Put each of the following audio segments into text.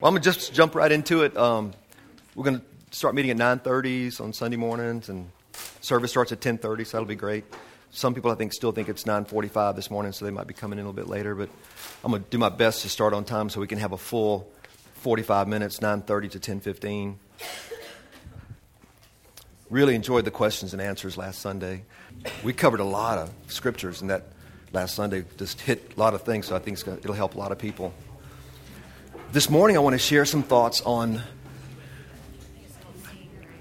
Well, I'm gonna just jump right into it. Um, we're gonna start meeting at 9:30 on Sunday mornings, and service starts at 10:30, so that'll be great. Some people, I think, still think it's 9:45 this morning, so they might be coming in a little bit later. But I'm gonna do my best to start on time so we can have a full 45 minutes, 9:30 to 10:15. Really enjoyed the questions and answers last Sunday. We covered a lot of scriptures and that last Sunday. Just hit a lot of things, so I think it'll help a lot of people. This morning, I want to share some thoughts on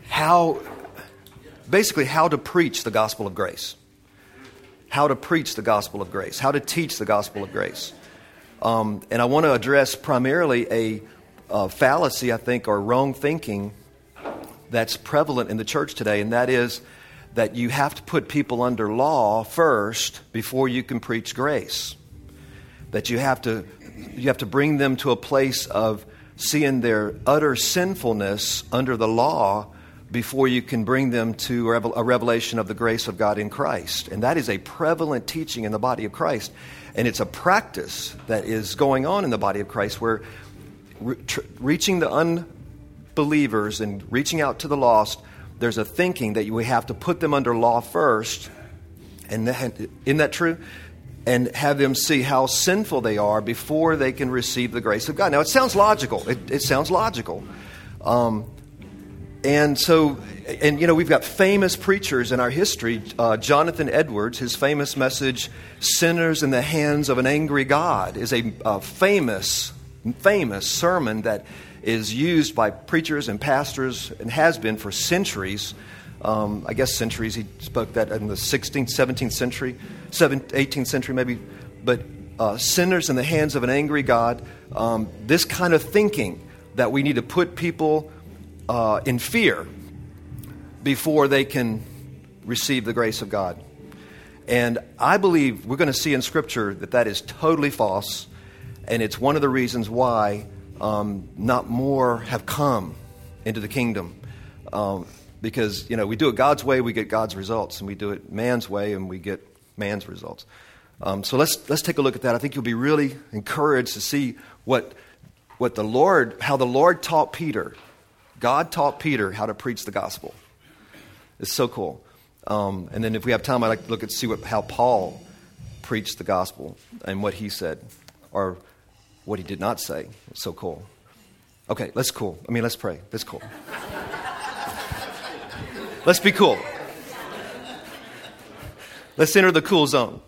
how, basically, how to preach the gospel of grace. How to preach the gospel of grace. How to teach the gospel of grace. Um, and I want to address primarily a, a fallacy, I think, or wrong thinking that's prevalent in the church today, and that is that you have to put people under law first before you can preach grace. That you have to you have to bring them to a place of seeing their utter sinfulness under the law before you can bring them to a revelation of the grace of God in Christ. And that is a prevalent teaching in the body of Christ. And it's a practice that is going on in the body of Christ where re- tr- reaching the unbelievers and reaching out to the lost, there's a thinking that we have to put them under law first. And isn't that true? And have them see how sinful they are before they can receive the grace of God. Now, it sounds logical. It, it sounds logical. Um, and so, and you know, we've got famous preachers in our history. Uh, Jonathan Edwards, his famous message, Sinners in the Hands of an Angry God, is a, a famous, famous sermon that is used by preachers and pastors and has been for centuries um, I guess centuries. He spoke that in the 16th, 17th century, 18th century maybe. But uh, sinners in the hands of an angry God, um, this kind of thinking that we need to put people uh, in fear before they can receive the grace of God. And I believe we're going to see in Scripture that that is totally false, and it's one of the reasons why um, not more have come into the kingdom. Um, because you know we do it God's way, we get God's results, and we do it man's way, and we get man's results. Um, so let's let's take a look at that. I think you'll be really encouraged to see what what the Lord, how the Lord taught Peter. God taught Peter how to preach the gospel. It's so cool. Um, and then if we have time, I'd like to look at see what how Paul preached the gospel and what he said, or what he did not say. It's so cool. Okay, let's cool. I mean, let's pray. Let's cool. Let's be cool. Let's enter the cool zone.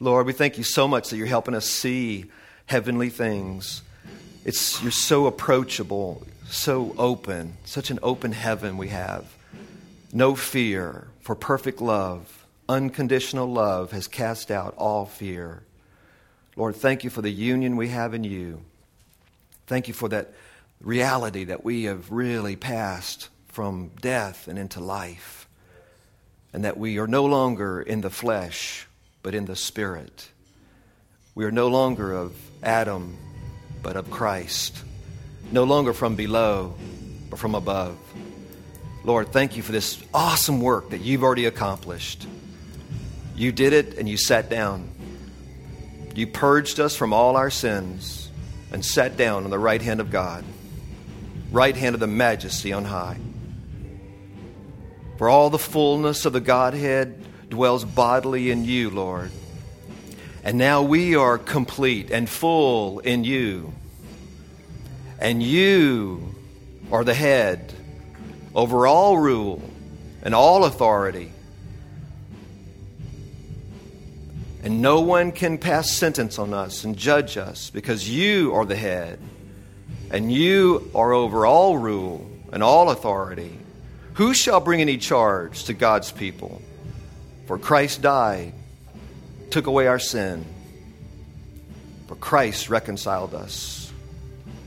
Lord, we thank you so much that you're helping us see heavenly things. It's, you're so approachable, so open, such an open heaven we have. No fear, for perfect love, unconditional love has cast out all fear. Lord, thank you for the union we have in you. Thank you for that reality that we have really passed from death and into life, and that we are no longer in the flesh, but in the spirit. We are no longer of Adam, but of Christ. No longer from below, but from above. Lord, thank you for this awesome work that you've already accomplished. You did it and you sat down you purged us from all our sins and sat down on the right hand of God, right hand of the majesty on high. For all the fullness of the Godhead dwells bodily in you, Lord. And now we are complete and full in you. And you are the head over all rule and all authority And no one can pass sentence on us and judge us because you are the head and you are over all rule and all authority. Who shall bring any charge to God's people? For Christ died, took away our sin. For Christ reconciled us.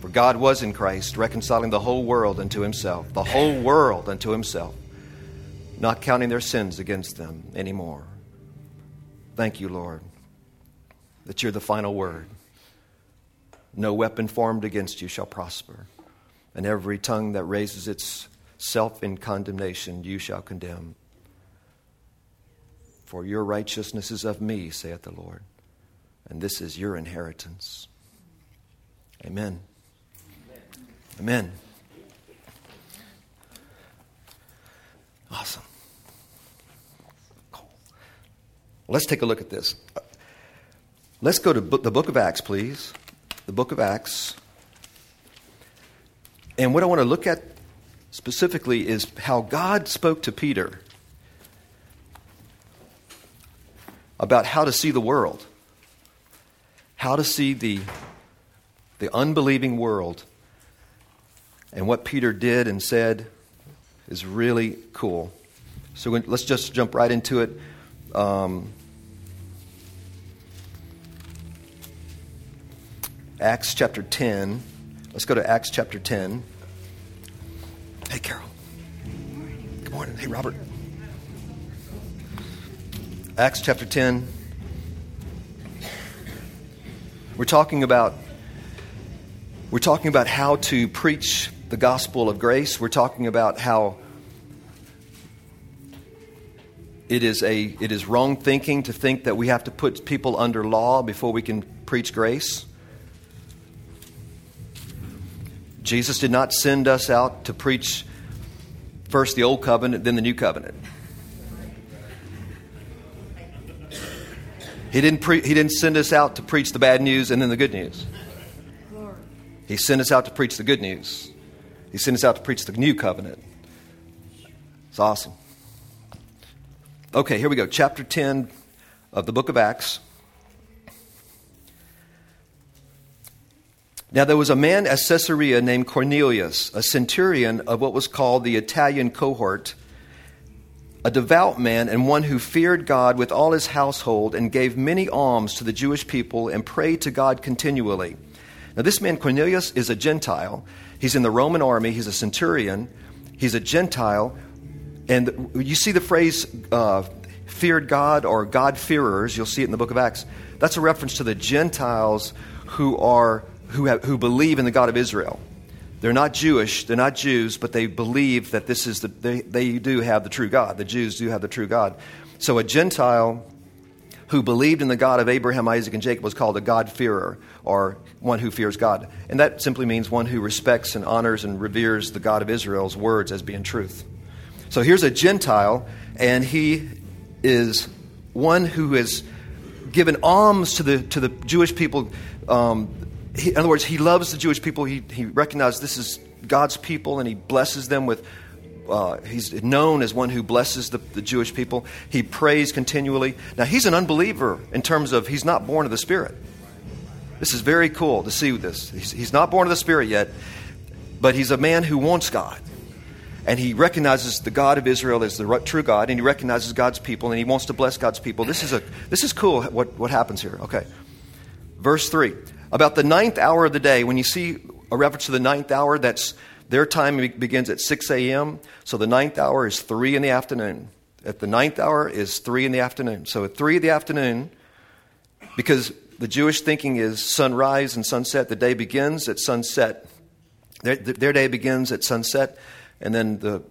For God was in Christ, reconciling the whole world unto himself, the whole world unto himself, not counting their sins against them anymore. Thank you, Lord, that you're the final word. No weapon formed against you shall prosper, and every tongue that raises itself in condemnation you shall condemn. For your righteousness is of me, saith the Lord, and this is your inheritance. Amen. Amen. Awesome. Cool. Let's take a look at this. Let's go to the book of Acts, please. The book of Acts. And what I want to look at specifically is how God spoke to Peter about how to see the world, how to see the, the unbelieving world. And what Peter did and said is really cool. So let's just jump right into it. Um, Acts chapter 10. Let's go to Acts chapter 10. Hey, Carol. Good morning. Hey, Robert. Acts chapter 10. We're talking about we're talking about how to preach the gospel of grace. We're talking about how it is a it is wrong thinking to think that we have to put people under law before we can preach grace. Jesus did not send us out to preach first the old covenant, then the new covenant. He didn't, pre- he didn't send us out to preach the bad news and then the good news. He sent us out to preach the good news. He sent us out to preach the new covenant. It's awesome. Okay, here we go. Chapter 10 of the book of Acts. Now, there was a man at Caesarea named Cornelius, a centurion of what was called the Italian cohort a devout man and one who feared God with all his household and gave many alms to the Jewish people and prayed to God continually. Now, this man Cornelius is a Gentile. He's in the Roman army, he's a centurion, he's a Gentile. And you see the phrase uh, feared God or God-fearers, you'll see it in the book of Acts. That's a reference to the Gentiles who, are, who, have, who believe in the God of Israel. They're not Jewish, they're not Jews, but they believe that this is the, they, they do have the true God. The Jews do have the true God. So a Gentile who believed in the God of Abraham, Isaac, and Jacob was called a God-fearer, or one who fears God. And that simply means one who respects and honors and reveres the God of Israel's words as being truth. So here's a Gentile, and he is one who has given alms to the, to the Jewish people um, he, in other words, he loves the Jewish people. He, he recognizes this is God's people and he blesses them with, uh, he's known as one who blesses the, the Jewish people. He prays continually. Now, he's an unbeliever in terms of he's not born of the Spirit. This is very cool to see this. He's, he's not born of the Spirit yet, but he's a man who wants God. And he recognizes the God of Israel as the true God, and he recognizes God's people, and he wants to bless God's people. This is, a, this is cool what, what happens here. Okay. Verse 3 about the ninth hour of the day, when you see a reference to the ninth hour, that's their time begins at 6 a.m. So the ninth hour is 3 in the afternoon. At the ninth hour is 3 in the afternoon. So at 3 in the afternoon, because the Jewish thinking is sunrise and sunset, the day begins at sunset. Their, their day begins at sunset, and then the,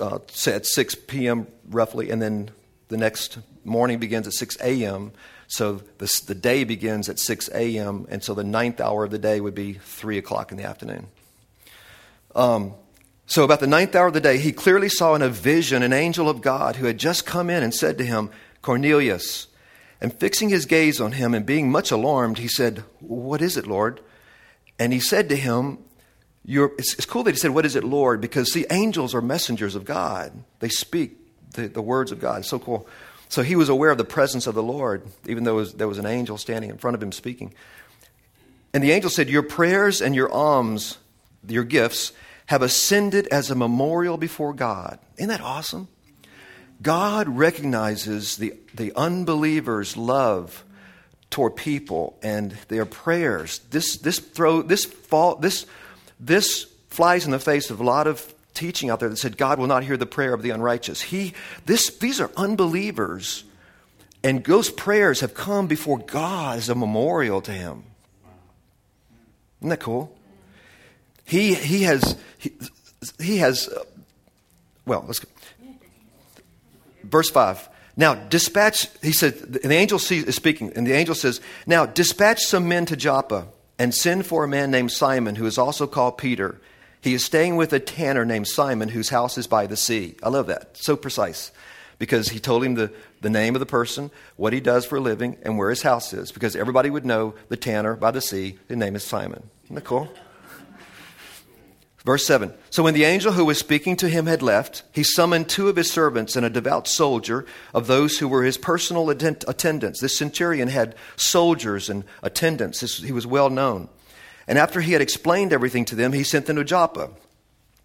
uh, at 6 p.m. roughly, and then the next morning begins at 6 a.m. So this, the day begins at 6 a.m., and so the ninth hour of the day would be 3 o'clock in the afternoon. Um, so, about the ninth hour of the day, he clearly saw in a vision an angel of God who had just come in and said to him, Cornelius. And fixing his gaze on him and being much alarmed, he said, What is it, Lord? And he said to him, it's, it's, cool that he said, What is it, Lord? Because, see, angels are messengers of God. They speak the, the words of God. It's so cool. So he was aware of the presence of the Lord, even though was, there was an angel standing in front of him speaking. And the angel said, Your prayers and your alms, your gifts, have ascended as a memorial before God. Isn't that awesome? God recognizes the, the unbeliever's love toward people and their prayers. This, this, throw, this, fall, this, this flies in the face of a lot of teaching out there that said God will not hear the prayer of the unrighteous. He, this, these are unbelievers, and those prayers have come before God as a memorial to Him. Isn't that cool? He, he has, he, he has, uh, well, let's go. Verse 5. Now, dispatch, he said, the angel is speaking, and the angel says, Now, dispatch some men to Joppa and send for a man named Simon, who is also called Peter. He is staying with a tanner named Simon, whose house is by the sea. I love that. So precise. Because he told him the, the name of the person, what he does for a living, and where his house is. Because everybody would know the tanner by the sea. His name is Simon. Isn't that cool? Verse 7 So when the angel who was speaking to him had left, he summoned two of his servants and a devout soldier of those who were his personal attendants. This centurion had soldiers and attendants, this, he was well known. And after he had explained everything to them, he sent them to Joppa.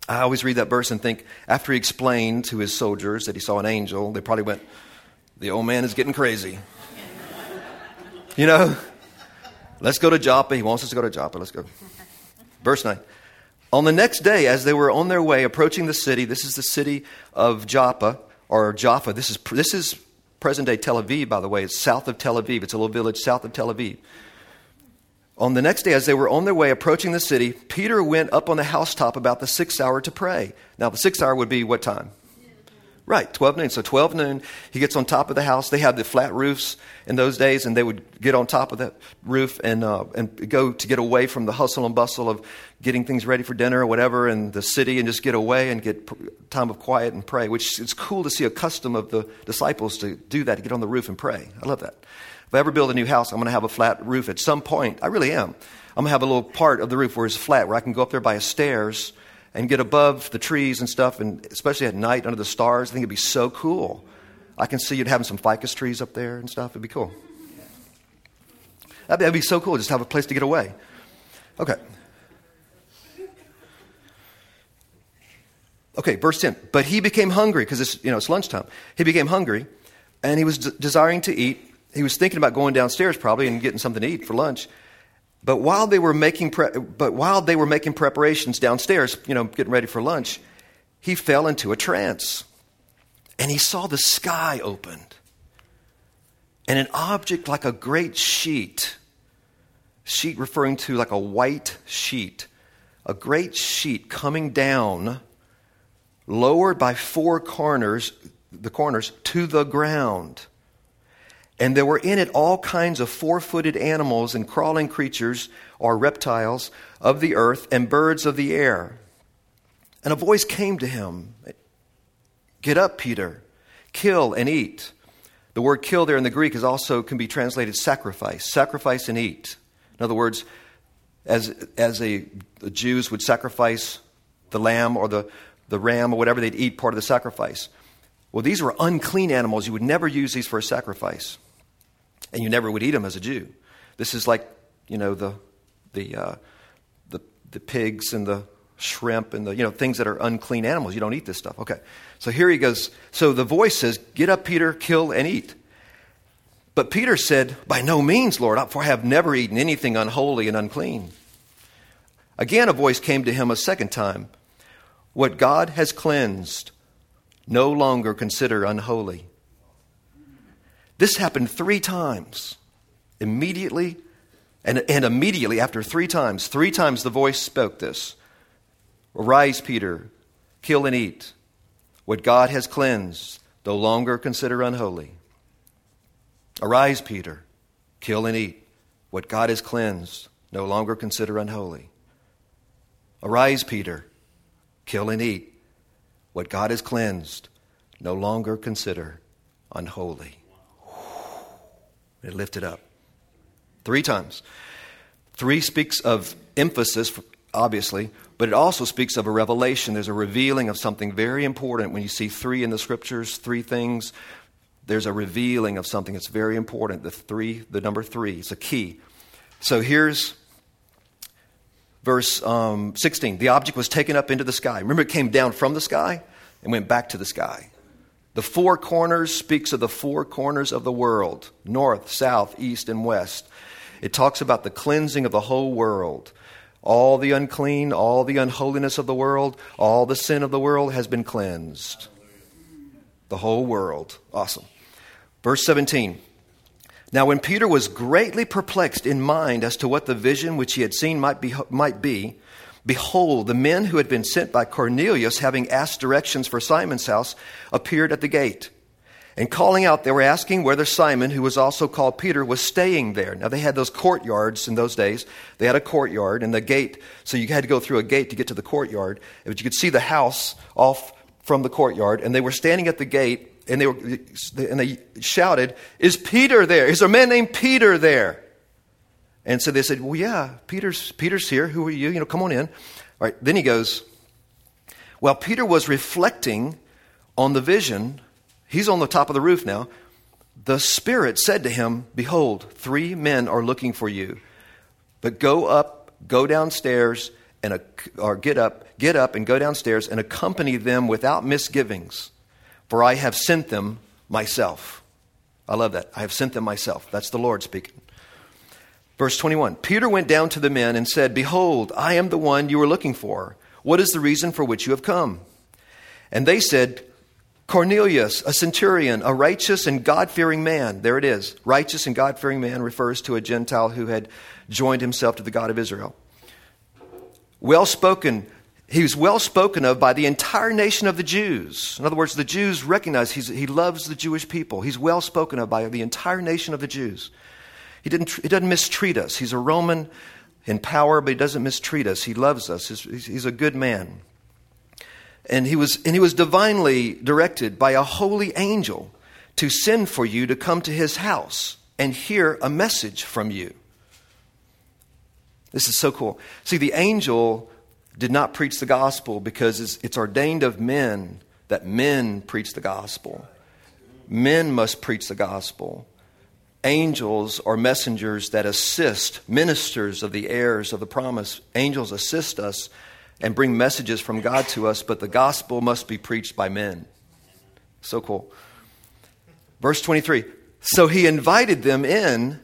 I always read that verse and think, after he explained to his soldiers that he saw an angel, they probably went, The old man is getting crazy. you know, let's go to Joppa. He wants us to go to Joppa. Let's go. Verse 9. On the next day, as they were on their way approaching the city, this is the city of Joppa, or Jaffa. This is, this is present day Tel Aviv, by the way. It's south of Tel Aviv. It's a little village south of Tel Aviv. On the next day, as they were on their way approaching the city, Peter went up on the housetop about the sixth hour to pray. Now, the sixth hour would be what time? Right, 12 noon. So 12 noon, he gets on top of the house. They had the flat roofs in those days, and they would get on top of that roof and, uh, and go to get away from the hustle and bustle of getting things ready for dinner or whatever in the city and just get away and get time of quiet and pray, which it's cool to see a custom of the disciples to do that, to get on the roof and pray. I love that. If I ever build a new house, I'm going to have a flat roof at some point. I really am. I'm going to have a little part of the roof where it's flat, where I can go up there by a stairs and get above the trees and stuff, and especially at night under the stars. I think it'd be so cool. I can see you having some ficus trees up there and stuff. It'd be cool. That'd be, that'd be so cool, just have a place to get away. Okay. Okay, verse 10. But he became hungry because it's, you know, it's lunchtime. He became hungry and he was d- desiring to eat. He was thinking about going downstairs probably and getting something to eat for lunch. But while they were making pre- but while they were making preparations downstairs, you know, getting ready for lunch, he fell into a trance. And he saw the sky opened. And an object like a great sheet, sheet referring to like a white sheet, a great sheet coming down, lowered by four corners, the corners to the ground. And there were in it all kinds of four footed animals and crawling creatures or reptiles of the earth and birds of the air. And a voice came to him Get up, Peter, kill and eat. The word kill there in the Greek is also can be translated sacrifice, sacrifice and eat. In other words, as, as a, the Jews would sacrifice the lamb or the, the ram or whatever, they'd eat part of the sacrifice. Well, these were unclean animals. You would never use these for a sacrifice and you never would eat them as a Jew. This is like, you know, the, the, uh, the, the pigs and the shrimp and the, you know, things that are unclean animals. You don't eat this stuff. Okay. So here he goes. So the voice says, Get up, Peter, kill and eat. But Peter said, By no means, Lord, for I have never eaten anything unholy and unclean. Again, a voice came to him a second time What God has cleansed, no longer consider unholy. This happened three times. Immediately, and, and immediately after three times, three times the voice spoke this Arise, Peter, kill and eat. What God has cleansed, no longer consider unholy. Arise, Peter, kill and eat. What God has cleansed, no longer consider unholy. Arise, Peter, kill and eat. What God has cleansed, no longer consider unholy. It lifted up. Three times. Three speaks of emphasis, obviously, but it also speaks of a revelation. There's a revealing of something very important. When you see three in the scriptures, three things, there's a revealing of something that's very important. The three, the number three, is a key. So here's verse um, 16. The object was taken up into the sky. Remember, it came down from the sky and went back to the sky. The four corners speaks of the four corners of the world north, south, east, and west. It talks about the cleansing of the whole world. All the unclean, all the unholiness of the world, all the sin of the world has been cleansed. The whole world. Awesome. Verse 17. Now, when Peter was greatly perplexed in mind as to what the vision which he had seen might be, might be Behold, the men who had been sent by Cornelius, having asked directions for Simon's house, appeared at the gate. And calling out, they were asking whether Simon, who was also called Peter, was staying there. Now, they had those courtyards in those days. They had a courtyard and the gate, so you had to go through a gate to get to the courtyard. But you could see the house off from the courtyard, and they were standing at the gate, and they, were, and they shouted, Is Peter there? Is there a man named Peter there? And so they said, Well, yeah, Peter's, Peter's here. Who are you? You know, come on in. All right, then he goes, Well, Peter was reflecting on the vision He's on the top of the roof now. The Spirit said to him, Behold, three men are looking for you. But go up, go downstairs, and or get up, get up and go downstairs and accompany them without misgivings, for I have sent them myself. I love that. I have sent them myself. That's the Lord speaking. Verse 21 Peter went down to the men and said, Behold, I am the one you are looking for. What is the reason for which you have come? And they said, Cornelius, a centurion, a righteous and God fearing man. There it is. Righteous and God fearing man refers to a Gentile who had joined himself to the God of Israel. Well spoken. He was well spoken of by the entire nation of the Jews. In other words, the Jews recognize he loves the Jewish people. He's well spoken of by the entire nation of the Jews. He, didn't, he doesn't mistreat us. He's a Roman in power, but he doesn't mistreat us. He loves us. He's, he's a good man. And he was, and he was divinely directed by a holy angel to send for you to come to his house and hear a message from you. This is so cool. See, the angel did not preach the gospel because it's, it's ordained of men that men preach the gospel. Men must preach the gospel. Angels are messengers that assist, ministers of the heirs of the promise. Angels assist us and bring messages from God to us, but the gospel must be preached by men. So cool. Verse 23 So he invited them in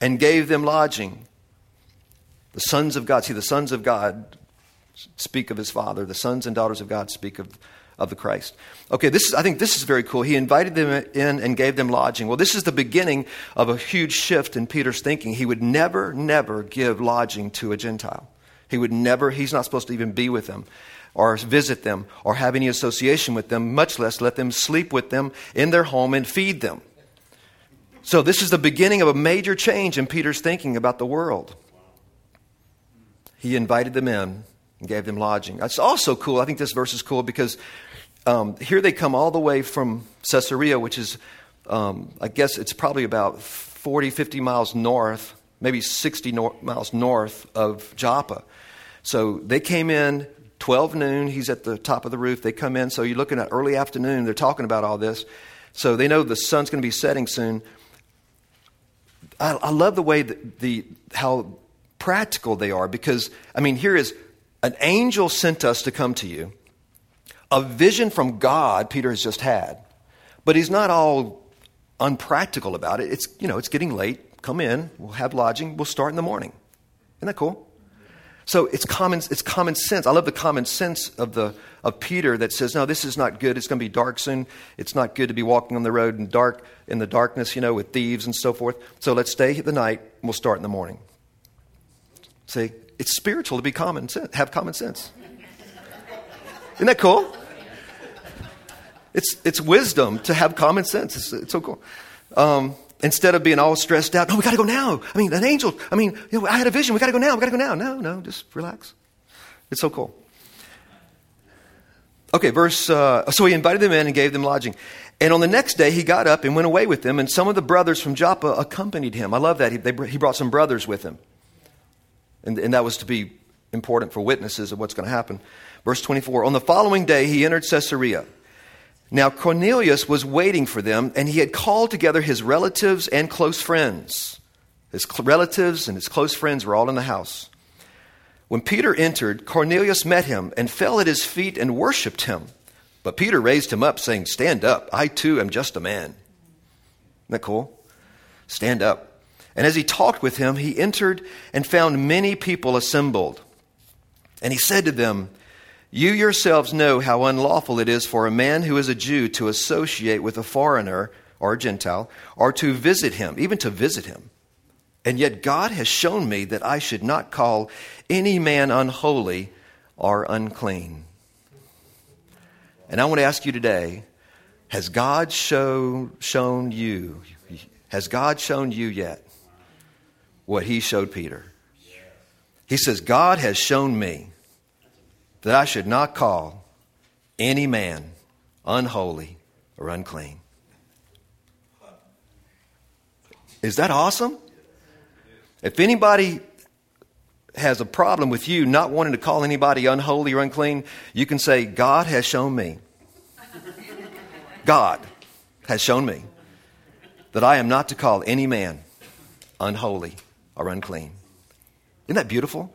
and gave them lodging. The sons of God, see, the sons of God speak of his Father, the sons and daughters of God speak of, of the Christ. Okay, this is, I think this is very cool. He invited them in and gave them lodging. Well, this is the beginning of a huge shift in Peter's thinking. He would never, never give lodging to a Gentile. He would never, he's not supposed to even be with them or visit them or have any association with them, much less let them sleep with them in their home and feed them. So, this is the beginning of a major change in Peter's thinking about the world. He invited them in and gave them lodging. It's also cool. I think this verse is cool because um, here they come all the way from Caesarea, which is, um, I guess it's probably about 40, 50 miles north, maybe 60 nor- miles north of Joppa. So they came in 12 noon. He's at the top of the roof. They come in. So you're looking at early afternoon. They're talking about all this. So they know the sun's going to be setting soon. I, I love the way that the how practical they are because I mean here is an angel sent us to come to you. A vision from God Peter has just had, but he's not all unpractical about it. It's you know it's getting late. Come in. We'll have lodging. We'll start in the morning. Isn't that cool? So it's common, it's common sense. I love the common sense of, the, of Peter that says, no, this is not good. It's going to be dark soon. It's not good to be walking on the road in, dark, in the darkness, you know, with thieves and so forth. So let's stay the night. We'll start in the morning. See, it's spiritual to be common sense, have common sense. Isn't that cool? It's, it's wisdom to have common sense. It's, it's so cool. Um, Instead of being all stressed out, no, we got to go now. I mean, an angel, I mean, you know, I had a vision, we got to go now, we got to go now. No, no, just relax. It's so cool. Okay, verse, uh, so he invited them in and gave them lodging. And on the next day, he got up and went away with them, and some of the brothers from Joppa accompanied him. I love that. He, they, he brought some brothers with him. And, and that was to be important for witnesses of what's going to happen. Verse 24 On the following day, he entered Caesarea. Now, Cornelius was waiting for them, and he had called together his relatives and close friends. His relatives and his close friends were all in the house. When Peter entered, Cornelius met him and fell at his feet and worshiped him. But Peter raised him up, saying, Stand up, I too am just a man. Isn't that cool? Stand up. And as he talked with him, he entered and found many people assembled. And he said to them, you yourselves know how unlawful it is for a man who is a Jew to associate with a foreigner or a Gentile, or to visit him, even to visit him. And yet God has shown me that I should not call any man unholy or unclean. And I want to ask you today Has God show, shown you, has God shown you yet what he showed Peter? He says, God has shown me that I should not call any man unholy or unclean. Is that awesome? If anybody has a problem with you not wanting to call anybody unholy or unclean, you can say, God has shown me. God has shown me that I am not to call any man unholy or unclean. Isn't that beautiful?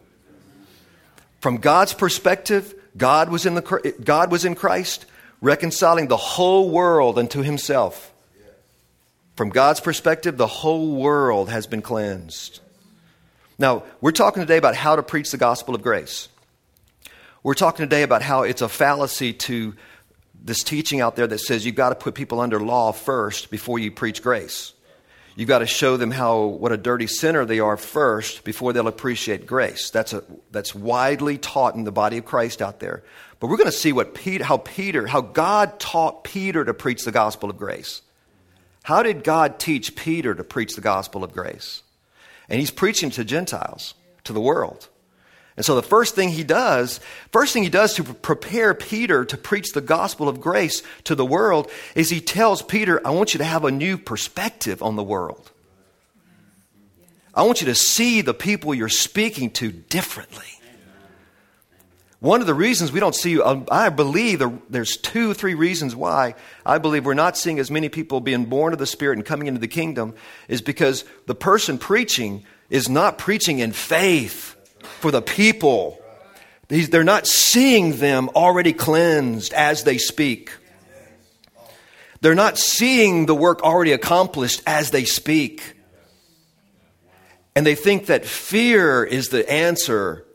From God's perspective, God was in, the, God was in Christ, reconciling the whole world unto himself. From God's perspective, the whole world has been cleansed. Now, we're talking today about how to preach the gospel of grace. We're talking today about how it's a fallacy to this teaching out there that says you've got to put people under law first before you preach grace. You've got to show them how what a dirty sinner they are first before they'll appreciate grace. That's a that's widely taught in the body of Christ out there. But we're going to see what Peter, how Peter, how God taught Peter to preach the gospel of grace. How did God teach Peter to preach the gospel of grace? And he's preaching to Gentiles, to the world. And so the first thing he does, first thing he does to prepare Peter to preach the gospel of grace to the world is he tells Peter, I want you to have a new perspective on the world. I want you to see the people you're speaking to differently. One of the reasons we don't see, um, I believe there's two, three reasons why I believe we're not seeing as many people being born of the Spirit and coming into the kingdom is because the person preaching is not preaching in faith for the people. They're not seeing them already cleansed as they speak. They're not seeing the work already accomplished as they speak. And they think that fear is the answer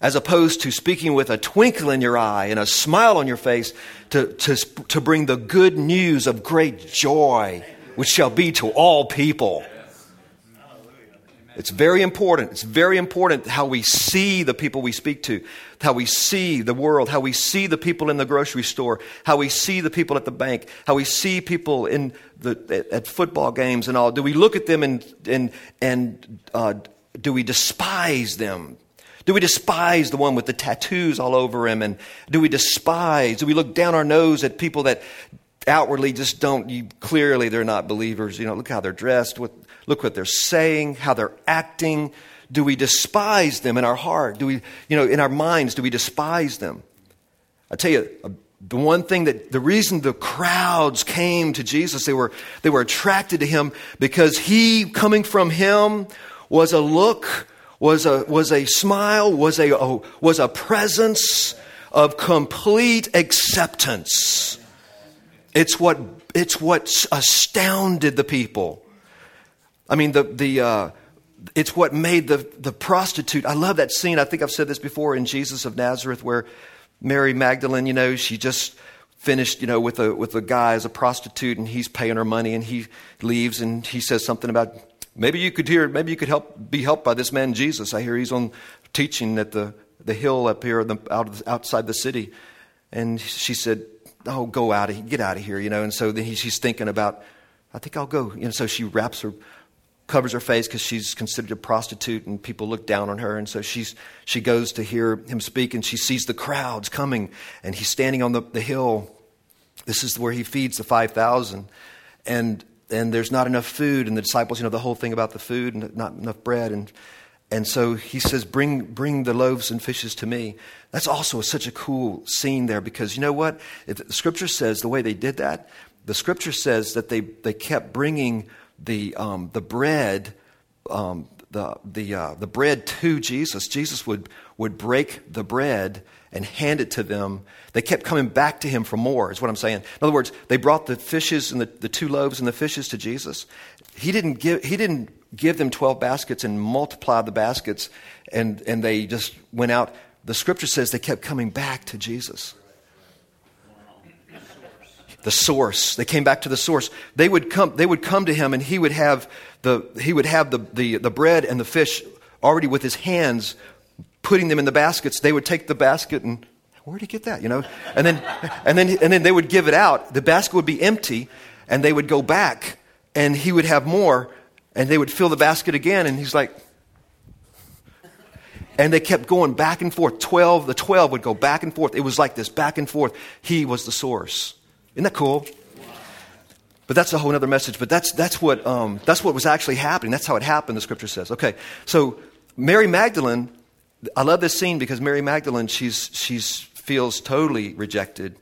as opposed to speaking with a twinkle in your eye and a smile on your face to, to, to bring the good news of great joy, which shall be to all people. It's very important. It's very important how we see the people we speak to, how we see the world, how we see the people in the grocery store, how we see the people at the bank, how we see people in the, at, football games and all. Do we look at them and, and, and uh, do we despise them? Do we despise the one with the tattoos all over him? And do we despise, do we look down our nose at people that outwardly just don't, you, clearly they're not believers. You know, look how they're dressed, what, look what they're saying, how they're acting. Do we despise them in our heart? Do we, you know, in our minds, do we despise them? I tell you, uh, the one thing that the reason the crowds came to Jesus, they were, they were attracted to him because he, coming from him, was a look was a, was a smile, was a, a, was a presence of complete acceptance. It's what, it's what astounded the people. I mean, the, the, uh, it's what made the, the prostitute. I love that scene. I think I've said this before in Jesus of Nazareth, where Mary Magdalene, you know, she just finished, you know, with a, with a guy as a prostitute and he's paying her money and he leaves and he says something about Maybe you could hear, maybe you could help, be helped by this man Jesus. I hear he's on teaching at the, the hill up here the, out outside the city. And she said, Oh, go out of get out of here, you know. And so then he, she's thinking about, I think I'll go. And so she wraps her, covers her face because she's considered a prostitute and people look down on her. And so she's, she goes to hear him speak and she sees the crowds coming and he's standing on the, the hill. This is where he feeds the 5,000. And and there's not enough food, and the disciples, you know, the whole thing about the food and not enough bread, and and so he says, "Bring bring the loaves and fishes to me." That's also such a cool scene there because you know what? If the scripture says the way they did that. The scripture says that they they kept bringing the um, the bread. Um, the the uh, the bread to Jesus. Jesus would would break the bread and hand it to them, they kept coming back to him for more, is what I'm saying. In other words, they brought the fishes and the, the two loaves and the fishes to Jesus. He didn't give, he didn't give them 12 baskets and multiply the baskets and, and they just went out. The scripture says they kept coming back to Jesus. The source. They came back to the source. They would come, they would come to him and he would have the, he would have the, the, the bread and the fish already with his hands putting them in the baskets, they would take the basket and Where'd he get that? You know? And then, and then, and then they would give it out. The basket would be empty, and they would go back, and he would have more, and they would fill the basket again, and he's like, and they kept going back and forth. 12, the 12 would go back and forth. It was like this, back and forth. He was the source. Isn't that cool? But that's a whole other message. But that's, that's, what, um, that's what was actually happening. That's how it happened, the scripture says. Okay, so Mary Magdalene, I love this scene because Mary Magdalene, she's, she's feels totally rejected.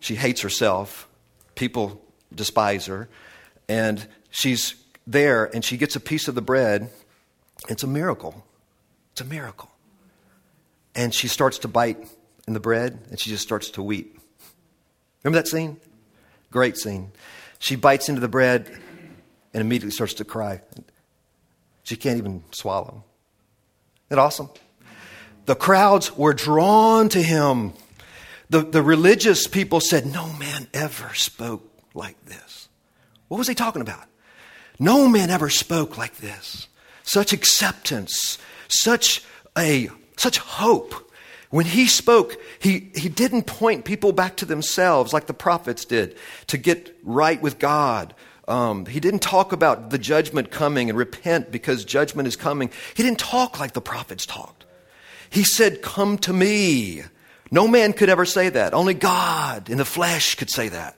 She hates herself. People despise her. And she's there and she gets a piece of the bread. It's a miracle. It's a miracle. And she starts to bite in the bread and she just starts to weep. Remember that scene? Great scene. She bites into the bread and immediately starts to cry. She can't even swallow. Isn't that awesome? The crowds were drawn to him. The, the religious people said, No man ever spoke like this. What was he talking about? No man ever spoke like this. Such acceptance, such a such hope. When he spoke, he, he didn't point people back to themselves like the prophets did to get right with God. Um, he didn't talk about the judgment coming and repent because judgment is coming. He didn't talk like the prophets talked. He said, Come to me. No man could ever say that. Only God in the flesh could say that.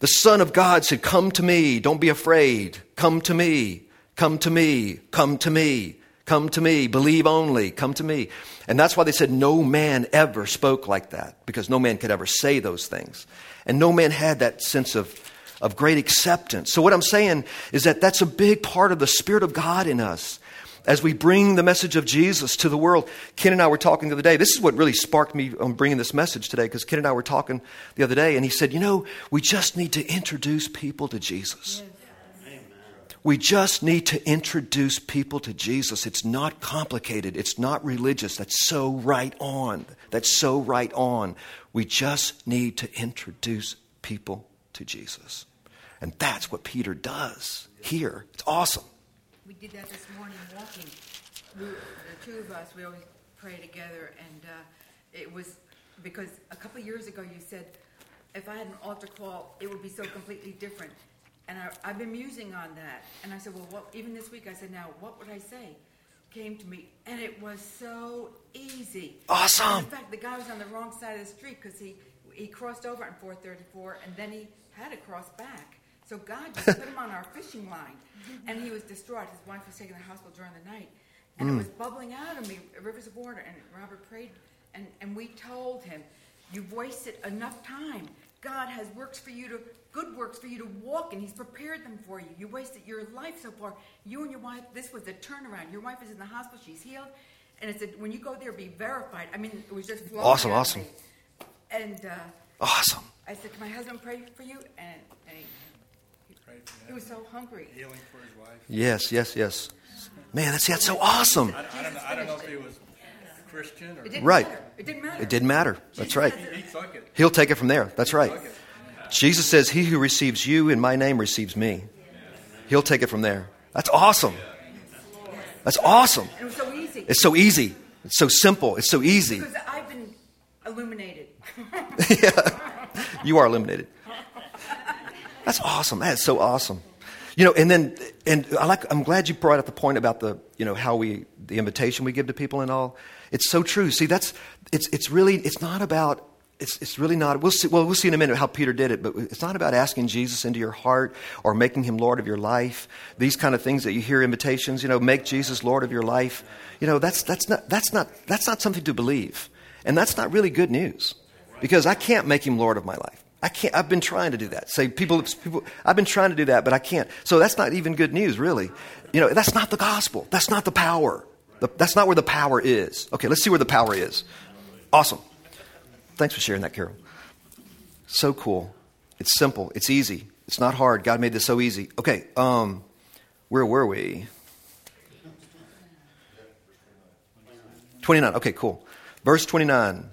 The Son of God said, Come to me. Don't be afraid. Come to me. Come to me. Come to me. Come to me. Believe only. Come to me. And that's why they said no man ever spoke like that, because no man could ever say those things. And no man had that sense of, of great acceptance. So, what I'm saying is that that's a big part of the Spirit of God in us as we bring the message of Jesus to the world. Ken and I were talking the other day. This is what really sparked me on bringing this message today because Ken and I were talking the other day, and he said, You know, we just need to introduce people to Jesus. We just need to introduce people to Jesus. It's not complicated. It's not religious. That's so right on. That's so right on. We just need to introduce people to Jesus. And that's what Peter does here. It's awesome. We did that this morning walking. We, the two of us, we always pray together, and uh, it was because a couple years ago you said, if I had an altar call, it would be so completely different. And I, have been musing on that. And I said, well, what, even this week, I said, now, what would I say? Came to me, and it was so easy. Awesome. And in fact, the guy was on the wrong side of the street because he, he crossed over on 434, and then he had to cross back. So God just put him on our fishing line. And he was distraught. His wife was taken to the hospital during the night. And mm. it was bubbling out of me, rivers of water. And Robert prayed, and, and we told him, You've wasted enough time. God has works for you to good works for you to walk and he's prepared them for you. You wasted your life so far. You and your wife, this was a turnaround. Your wife is in the hospital, she's healed. And it said, when you go there, be verified. I mean, it was just awesome, awesome. And uh, awesome. I said, Can my husband pray for you? And, and he, he, prayed for he was so hungry. Healing for his wife. Yes, yes, yes. Man, that's, that's so awesome. I, I, don't, know, I don't know if he was Christian or. It right. Matter. It didn't matter. It didn't matter. That's right. He, he took it. He'll take it from there. That's right. Jesus says, He who receives you in my name receives me. He'll take it from there. That's awesome. That's awesome. And it was so easy. It's so easy. It's so simple. It's so easy. Because I've been illuminated. yeah. You are illuminated. That's awesome. That's so awesome. You know, and then, and I like, I'm glad you brought up the point about the, you know, how we, the invitation we give to people and all. It's so true. See, that's, it's, it's really, it's not about it's, it's really not, we'll see, well, we'll see in a minute how Peter did it, but it's not about asking Jesus into your heart or making him Lord of your life. These kind of things that you hear invitations, you know, make Jesus Lord of your life. You know, that's, that's, not, that's, not, that's not something to believe. And that's not really good news because I can't make him Lord of my life. I can't, I've been trying to do that. Say, people, people, I've been trying to do that, but I can't. So that's not even good news, really. You know, that's not the gospel. That's not the power. The, that's not where the power is. Okay, let's see where the power is. Awesome. Thanks for sharing that, Carol. So cool. It's simple. It's easy. It's not hard. God made this so easy. Okay, um, where were we? 29. Okay, cool. Verse 29.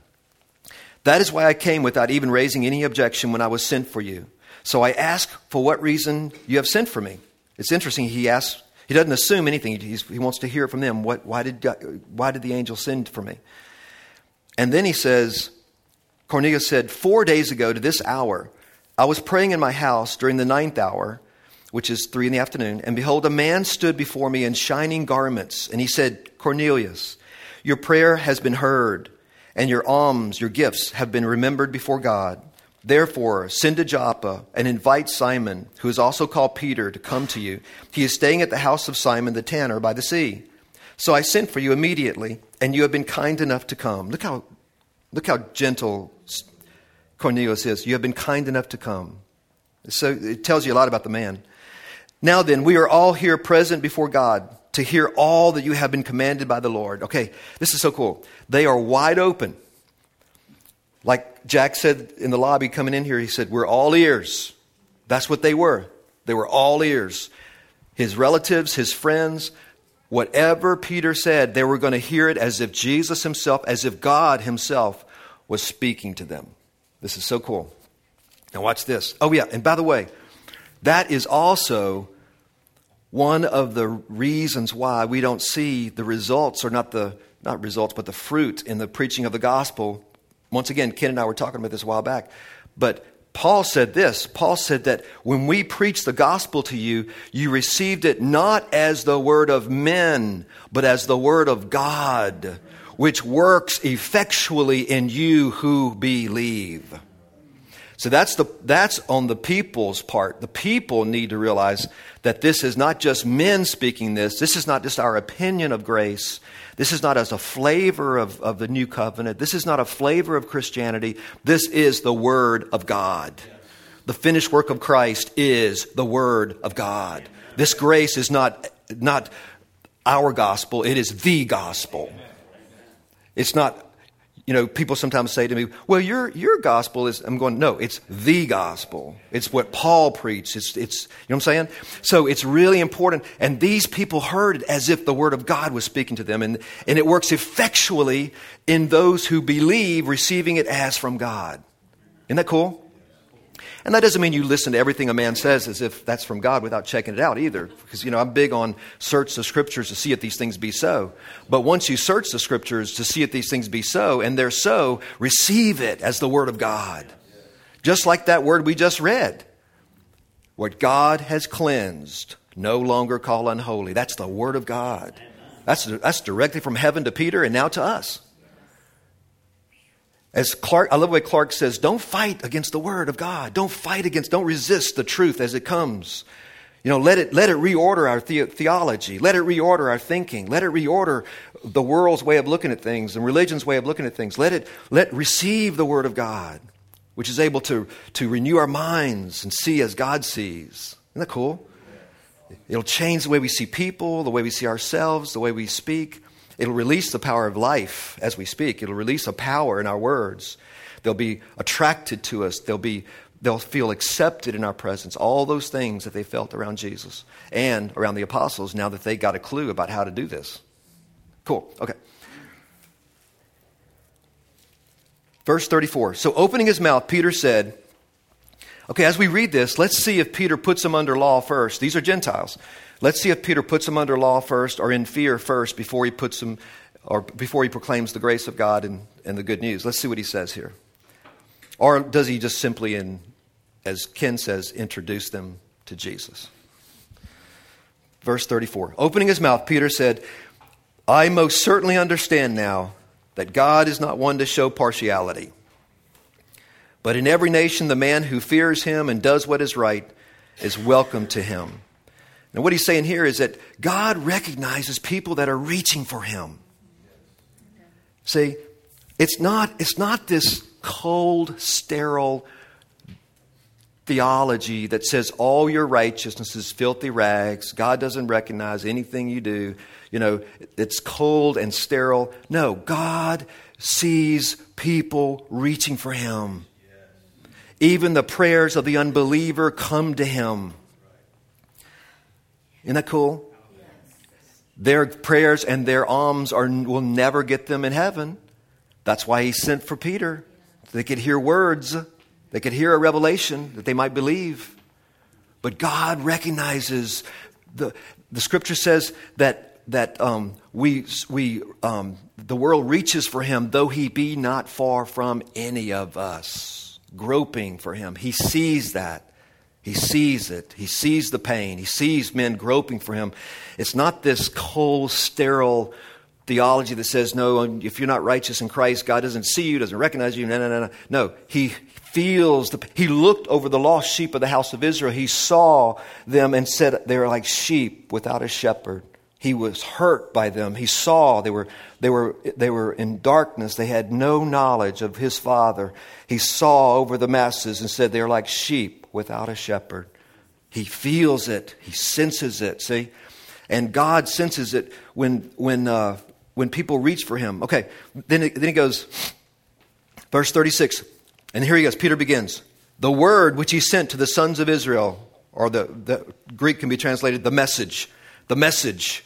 That is why I came without even raising any objection when I was sent for you. So I ask for what reason you have sent for me. It's interesting. He asks, he doesn't assume anything. He's, he wants to hear from them. What, why, did God, why did the angel send for me? And then he says, Cornelius said, Four days ago to this hour, I was praying in my house during the ninth hour, which is three in the afternoon, and behold, a man stood before me in shining garments. And he said, Cornelius, your prayer has been heard, and your alms, your gifts, have been remembered before God. Therefore, send to Joppa and invite Simon, who is also called Peter, to come to you. He is staying at the house of Simon the tanner by the sea. So I sent for you immediately, and you have been kind enough to come. Look how, look how gentle Cornelius is. You have been kind enough to come. So it tells you a lot about the man. Now then, we are all here present before God to hear all that you have been commanded by the Lord. Okay, this is so cool. They are wide open. Like Jack said in the lobby coming in here, he said, We're all ears. That's what they were. They were all ears. His relatives, his friends, whatever Peter said, they were going to hear it as if Jesus himself, as if God himself was speaking to them. This is so cool. Now, watch this. Oh, yeah, and by the way, that is also one of the reasons why we don't see the results, or not the not results, but the fruit in the preaching of the gospel. Once again, Ken and I were talking about this a while back. But Paul said this Paul said that when we preach the gospel to you, you received it not as the word of men, but as the word of God, which works effectually in you who believe. So that's, the, that's on the people's part. The people need to realize that this is not just men speaking this. This is not just our opinion of grace. This is not as a flavor of, of the new covenant. This is not a flavor of Christianity. This is the Word of God. The finished work of Christ is the Word of God. This grace is not, not our gospel, it is the gospel. It's not you know, people sometimes say to me, well, your, your gospel is, I'm going, no, it's the gospel. It's what Paul preached. It's, it's, you know what I'm saying? So it's really important. And these people heard it as if the word of God was speaking to them. And, and it works effectually in those who believe, receiving it as from God. Isn't that cool? And that doesn't mean you listen to everything a man says as if that's from God without checking it out either. Because, you know, I'm big on search the scriptures to see if these things be so. But once you search the scriptures to see if these things be so, and they're so, receive it as the word of God. Just like that word we just read. What God has cleansed, no longer call unholy. That's the word of God. That's, that's directly from heaven to Peter and now to us. As Clark, I love the way Clark says, don't fight against the word of God. Don't fight against, don't resist the truth as it comes. You know, let it, let it reorder our the- theology. Let it reorder our thinking. Let it reorder the world's way of looking at things and religion's way of looking at things. Let it, let receive the word of God, which is able to, to renew our minds and see as God sees. Isn't that cool? It'll change the way we see people, the way we see ourselves, the way we speak. It'll release the power of life as we speak. It'll release a power in our words. They'll be attracted to us. They'll, be, they'll feel accepted in our presence. All those things that they felt around Jesus and around the apostles now that they got a clue about how to do this. Cool. Okay. Verse 34. So, opening his mouth, Peter said, Okay, as we read this, let's see if Peter puts them under law first. These are Gentiles. Let's see if Peter puts them under law first or in fear first before he puts them or before he proclaims the grace of God and, and the good news. Let's see what he says here. Or does he just simply, in, as Ken says, introduce them to Jesus? Verse 34. Opening his mouth, Peter said, I most certainly understand now that God is not one to show partiality. But in every nation, the man who fears him and does what is right is welcome to him. And what he's saying here is that God recognizes people that are reaching for him. See, it's not, it's not this cold, sterile theology that says all your righteousness is filthy rags. God doesn't recognize anything you do. You know, it's cold and sterile. No, God sees people reaching for him. Even the prayers of the unbeliever come to him. Isn't that cool? Their prayers and their alms are, will never get them in heaven. That's why he sent for Peter. They could hear words, they could hear a revelation that they might believe. But God recognizes the, the scripture says that that um, we, we, um, the world reaches for him, though he be not far from any of us, groping for him. He sees that. He sees it. He sees the pain. He sees men groping for him. It's not this cold, sterile theology that says, no, if you're not righteous in Christ, God doesn't see you, doesn't recognize you. No, no, no, no. No, he feels the, he looked over the lost sheep of the house of Israel. He saw them and said they were like sheep without a shepherd. He was hurt by them. He saw they were, they were, they were in darkness. They had no knowledge of his father. He saw over the masses and said they're like sheep without a shepherd. He feels it. He senses it. See? And God senses it when, when, uh, when people reach for him. Okay, then, then he goes, verse 36. And here he goes. Peter begins. The word which he sent to the sons of Israel, or the, the Greek can be translated the message, the message,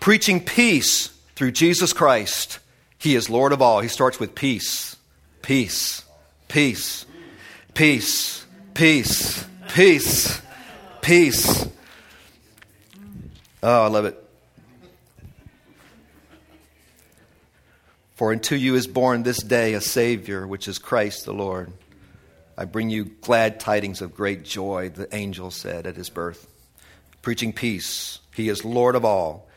preaching peace through Jesus Christ. He is Lord of all. He starts with peace, peace, peace, peace, peace, peace, peace. Oh, I love it. For unto you is born this day a Savior, which is Christ the Lord. I bring you glad tidings of great joy, the angel said at his birth. Preaching peace. He is Lord of all.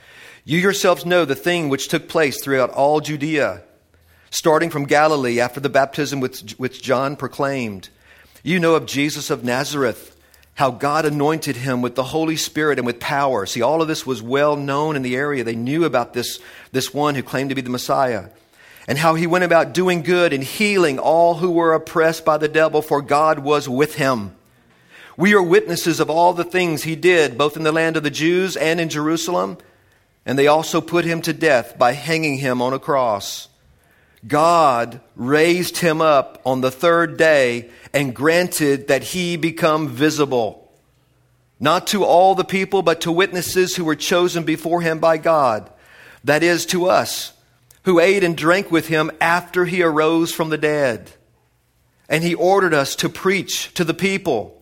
You yourselves know the thing which took place throughout all Judea, starting from Galilee after the baptism which, which John proclaimed. You know of Jesus of Nazareth, how God anointed him with the Holy Spirit and with power. See, all of this was well known in the area. They knew about this, this one who claimed to be the Messiah and how he went about doing good and healing all who were oppressed by the devil, for God was with him. We are witnesses of all the things he did, both in the land of the Jews and in Jerusalem, and they also put him to death by hanging him on a cross. God raised him up on the third day and granted that he become visible, not to all the people, but to witnesses who were chosen before him by God, that is, to us who ate and drank with him after he arose from the dead. And he ordered us to preach to the people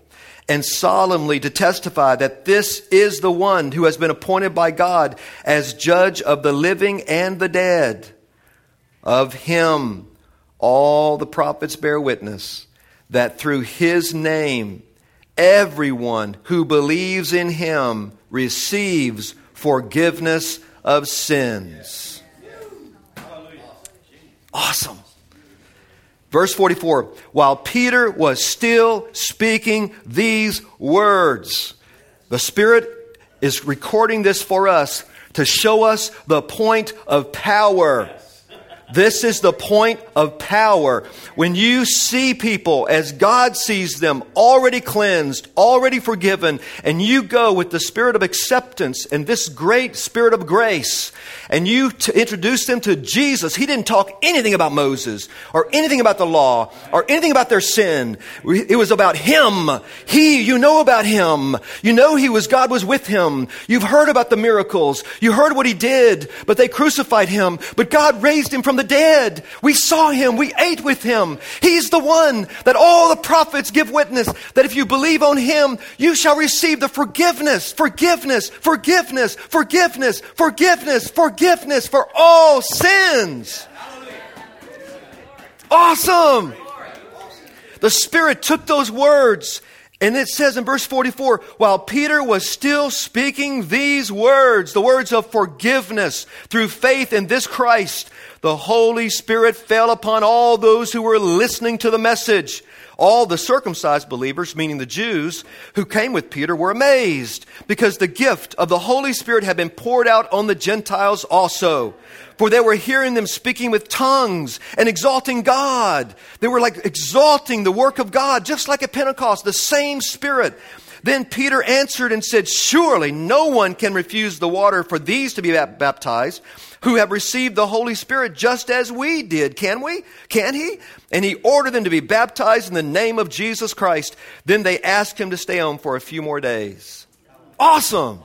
and solemnly to testify that this is the one who has been appointed by God as judge of the living and the dead. Of him, all the prophets bear witness that through his name, everyone who believes in him receives forgiveness of sins. Awesome. Verse 44 While Peter was still speaking these words, the Spirit is recording this for us to show us the point of power. This is the point of power. When you see people as God sees them, already cleansed, already forgiven, and you go with the spirit of acceptance and this great spirit of grace, and you introduce them to Jesus, he didn't talk anything about Moses or anything about the law or anything about their sin. It was about him. He, you know about him. You know he was, God was with him. You've heard about the miracles. You heard what he did, but they crucified him. But God raised him from the dead. We saw him. We ate with him. He's the one that all the prophets give witness that if you believe on him, you shall receive the forgiveness, forgiveness, forgiveness, forgiveness, forgiveness, forgiveness forgiveness for all sins. Awesome. The Spirit took those words, and it says in verse 44 while Peter was still speaking these words, the words of forgiveness through faith in this Christ, the Holy Spirit fell upon all those who were listening to the message. All the circumcised believers, meaning the Jews who came with Peter, were amazed because the gift of the Holy Spirit had been poured out on the Gentiles also. For they were hearing them speaking with tongues and exalting God. They were like exalting the work of God, just like at Pentecost, the same Spirit. Then Peter answered and said, Surely no one can refuse the water for these to be baptized who have received the Holy Spirit just as we did. Can we? Can he? And he ordered them to be baptized in the name of Jesus Christ. Then they asked him to stay on for a few more days. Awesome.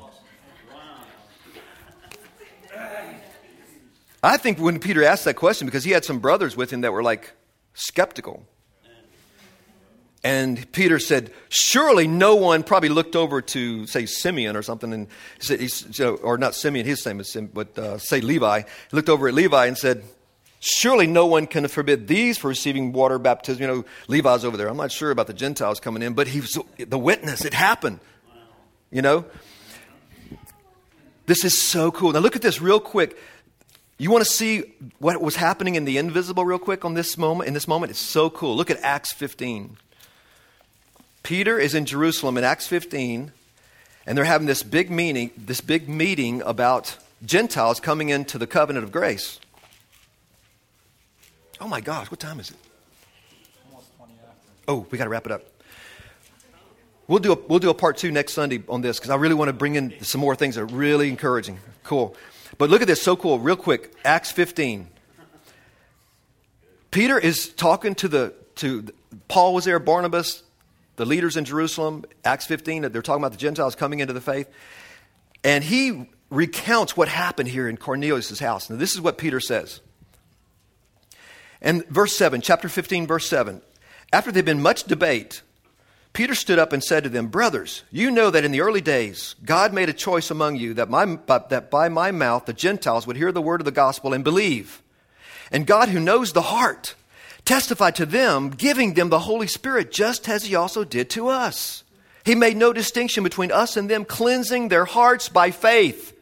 I think when Peter asked that question, because he had some brothers with him that were like skeptical. And Peter said, Surely no one probably looked over to, say, Simeon or something, and said, or not Simeon, his name is Simeon, but uh, say Levi. He looked over at Levi and said, Surely no one can forbid these for receiving water baptism. You know, Levi's over there. I'm not sure about the Gentiles coming in, but he was the witness. It happened. You know? This is so cool. Now look at this real quick. You want to see what was happening in the invisible real quick on this moment? In this moment, it's so cool. Look at Acts 15. Peter is in Jerusalem in Acts 15, and they're having this big meeting, this big meeting about Gentiles coming into the covenant of grace. Oh my gosh, what time is it? Oh, we got to wrap it up. We'll do, a, we'll do a part two next Sunday on this because I really want to bring in some more things that are really encouraging. Cool. But look at this, so cool, real quick. Acts 15. Peter is talking to the, to, Paul was there, Barnabas, the leaders in Jerusalem, Acts 15, they're talking about the Gentiles coming into the faith. And he recounts what happened here in Cornelius' house. Now, this is what Peter says. And verse 7, chapter 15, verse 7. After there had been much debate, Peter stood up and said to them, Brothers, you know that in the early days God made a choice among you that, my, that by my mouth the Gentiles would hear the word of the gospel and believe. And God, who knows the heart, testified to them, giving them the Holy Spirit, just as He also did to us. He made no distinction between us and them, cleansing their hearts by faith.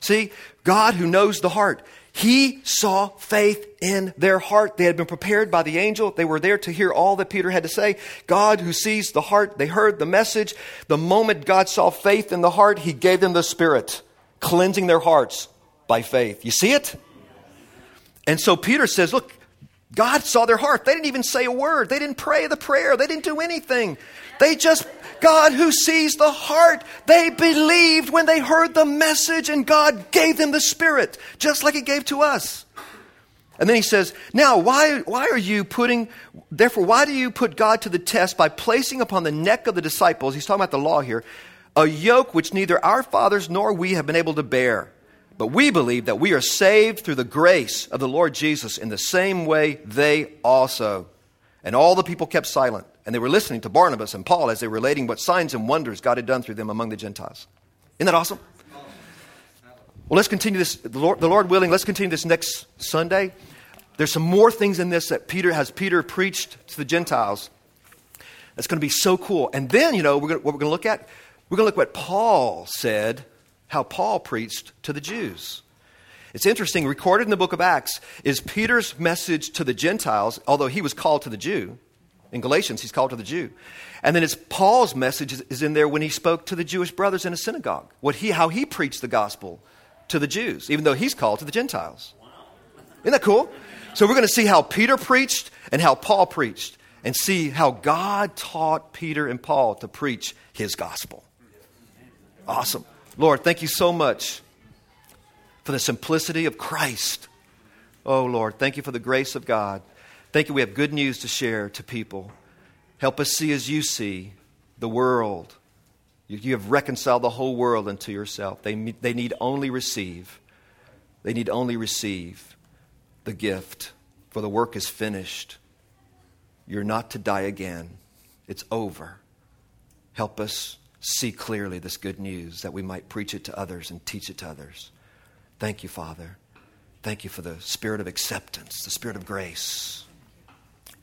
See, God who knows the heart, He saw faith in their heart. They had been prepared by the angel. They were there to hear all that Peter had to say. God who sees the heart, they heard the message. The moment God saw faith in the heart, He gave them the Spirit, cleansing their hearts by faith. You see it? And so Peter says, Look, God saw their heart. They didn't even say a word. They didn't pray the prayer. They didn't do anything. They just, God who sees the heart, they believed when they heard the message and God gave them the Spirit, just like He gave to us. And then he says, Now, why, why are you putting, therefore, why do you put God to the test by placing upon the neck of the disciples, he's talking about the law here, a yoke which neither our fathers nor we have been able to bear? But we believe that we are saved through the grace of the Lord Jesus in the same way they also. And all the people kept silent, and they were listening to Barnabas and Paul as they were relating what signs and wonders God had done through them among the Gentiles. Isn't that awesome? Well, let's continue this, the Lord, the Lord willing, let's continue this next Sunday. There's some more things in this that Peter has Peter preached to the Gentiles. That's going to be so cool. And then, you know, we're to, what we're going to look at, we're going to look at what Paul said how Paul preached to the Jews. It's interesting, recorded in the book of Acts is Peter's message to the Gentiles, although he was called to the Jew. In Galatians, he's called to the Jew. And then it's Paul's message is in there when he spoke to the Jewish brothers in a synagogue, what he, how he preached the gospel to the Jews, even though he's called to the Gentiles. Isn't that cool? So we're going to see how Peter preached and how Paul preached, and see how God taught Peter and Paul to preach his gospel. Awesome. Lord, thank you so much for the simplicity of Christ. Oh, Lord, thank you for the grace of God. Thank you, we have good news to share to people. Help us see as you see the world. You, have reconciled the whole world unto yourself. They, they need only receive. They need only receive the gift, for the work is finished. You're not to die again, it's over. Help us see clearly this good news that we might preach it to others and teach it to others. Thank you, Father. Thank you for the spirit of acceptance, the spirit of grace.